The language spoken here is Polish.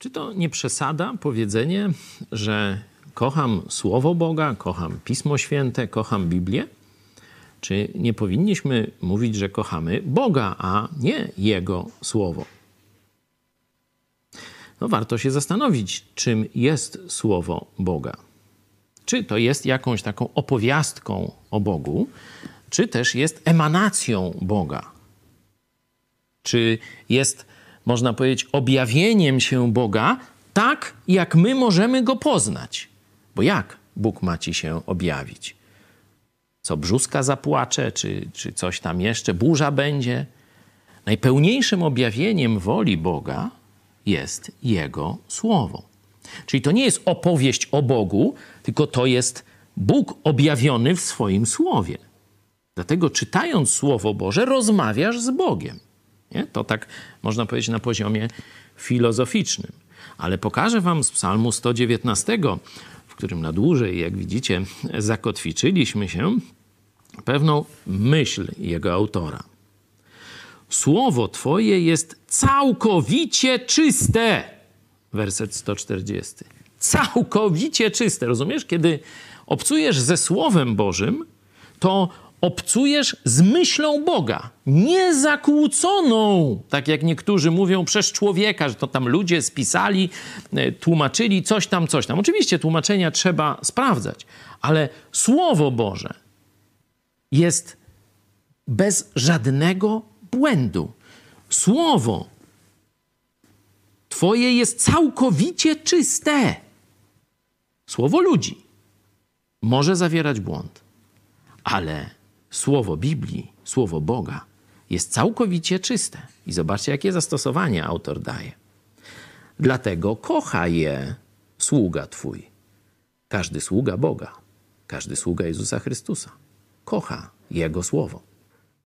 Czy to nie przesada powiedzenie, że kocham Słowo Boga, kocham Pismo Święte, kocham Biblię? Czy nie powinniśmy mówić, że kochamy Boga, a nie Jego Słowo? No warto się zastanowić, czym jest Słowo Boga. Czy to jest jakąś taką opowiastką o Bogu, czy też jest emanacją Boga? Czy jest, można powiedzieć, objawieniem się Boga tak, jak my możemy go poznać? Bo jak Bóg ma ci się objawić? Co brzuska zapłacze, czy, czy coś tam jeszcze, burza będzie? Najpełniejszym objawieniem woli Boga jest Jego Słowo. Czyli to nie jest opowieść o Bogu, tylko to jest Bóg objawiony w swoim Słowie. Dlatego czytając Słowo Boże, rozmawiasz z Bogiem. Nie? To tak można powiedzieć na poziomie filozoficznym. Ale pokażę wam z Psalmu 119, w którym na dłużej, jak widzicie, zakotwiczyliśmy się, pewną myśl jego autora. Słowo Twoje jest całkowicie czyste. Werset 140. Całkowicie czyste. Rozumiesz? Kiedy obcujesz ze Słowem Bożym, to obcujesz z myślą Boga, niezakłóconą, tak jak niektórzy mówią, przez człowieka, że to tam ludzie spisali, e, tłumaczyli coś tam, coś tam. Oczywiście tłumaczenia trzeba sprawdzać, ale Słowo Boże jest bez żadnego błędu. Słowo Twoje jest całkowicie czyste. Słowo ludzi może zawierać błąd, ale słowo Biblii, słowo Boga jest całkowicie czyste. I zobaczcie, jakie zastosowanie autor daje. Dlatego kocha je sługa Twój. Każdy sługa Boga, każdy sługa Jezusa Chrystusa kocha Jego słowo.